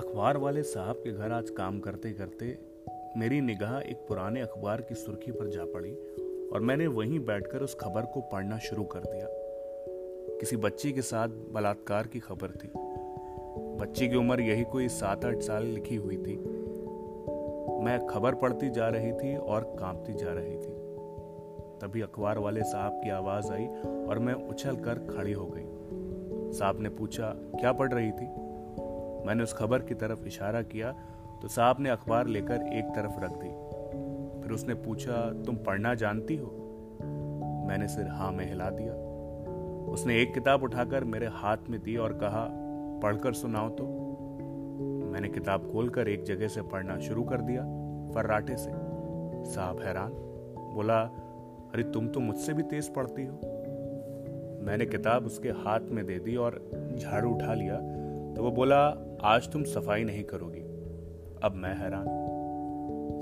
अखबार वाले साहब के घर आज काम करते करते मेरी निगाह एक पुराने अखबार की सुर्खी पर जा पड़ी और मैंने वहीं बैठकर उस खबर को पढ़ना शुरू कर दिया। किसी बच्ची के साथ बलात्कार की खबर थी। बच्ची की उम्र यही कोई सात आठ साल लिखी हुई थी। मैं खबर पढ़ती जा रही थी और कांपती जा रही थी। तभी अखबार वाले साहब की आवाज़ आई और मैं उछल कर खड़ी हो गई। साहब ने पूछा, क्या पढ़ रही थी? मैंने उस खबर की तरफ़ इशारा किया तो साहब ने अखबार लेकर एक तरफ़ रख दी। फिर उसने पूछा, तुम पढ़ना जानती हो? मैंने सिर हाँ में हिला दिया। उसने एक किताब उठाकर मेरे हाथ में दी और कहा, पढ़कर सुनाओ तो। मैंने किताब खोलकर एक जगह से पढ़ना शुरू कर दिया, फर्राटे से। साहब हैरान, बोला, अरे, तुम तो मुझसे भी तेज पढ़ती हो। मैंने किताब उसके हाथ में दे दी और झाड़ू उठा लिया। तो वो बोला, आज तुम सफ़ाई नहीं करोगी। अब मैं हैरान।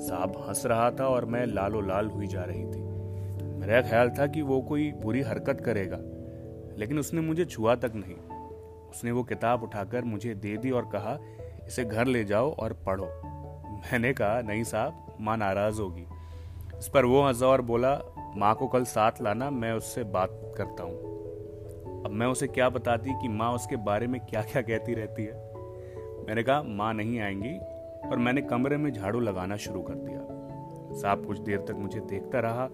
साहब हंस रहा था और मैं लालो लाल हुई जा रही थी। मेरा ख्याल था कि वो कोई बुरी हरकत करेगा, लेकिन उसने मुझे छुआ तक नहीं। उसने वो किताब उठाकर मुझे दे दी और कहा, इसे घर ले जाओ और पढ़ो। मैंने कहा, नहीं साहब, माँ नाराज़ होगी। इस पर वो हंसा और बोला, माँ को कल साथ लाना, मैं उससे बात करता हूँ। अब मैं उसे क्या बताती कि माँ उसके बारे में क्या क्या कहती रहती है? मैंने कहा, माँ नहीं आएँगी। और मैंने कमरे में झाड़ू लगाना शुरू कर दिया। साहब कुछ देर तक मुझे देखता रहा,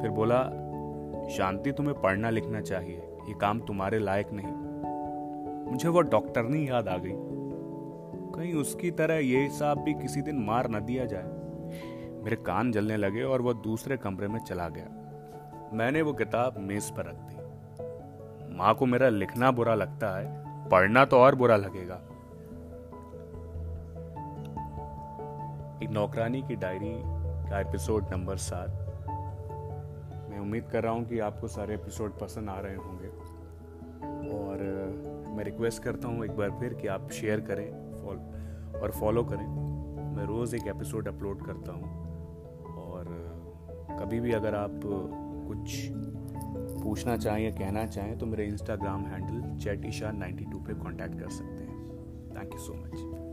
फिर बोला, शांति तुम्हें पढ़ना लिखना चाहिए, ये काम तुम्हारे लायक नहीं। मुझे वो डॉक्टरनी याद आ गई। कहीं उसकी तरह ये साहब भी किसी दिन मार न दिया जाए। मेरे कान जलने लगे और वह दूसरे कमरे में चला गया। मैंने वो किताब मेज पर रख दी। माँ को मेरा लिखना बुरा लगता है, पढ़ना तो और बुरा लगेगा। एक नौकरानी की डायरी का एपिसोड नंबर सात। मैं उम्मीद कर रहा हूँ कि आपको सारे एपिसोड पसंद आ रहे होंगे। और मैं रिक्वेस्ट करता हूँ एक बार फिर कि आप शेयर करें और फॉलो करें। मैं रोज़ एक एपिसोड अपलोड करता हूँ। और कभी भी अगर आप कुछ पूछना चाहें या कहना चाहें तो मेरे Instagram handle chat Isha ninety two पर कॉन्टैक्ट कर सकते हैं। Thank you so much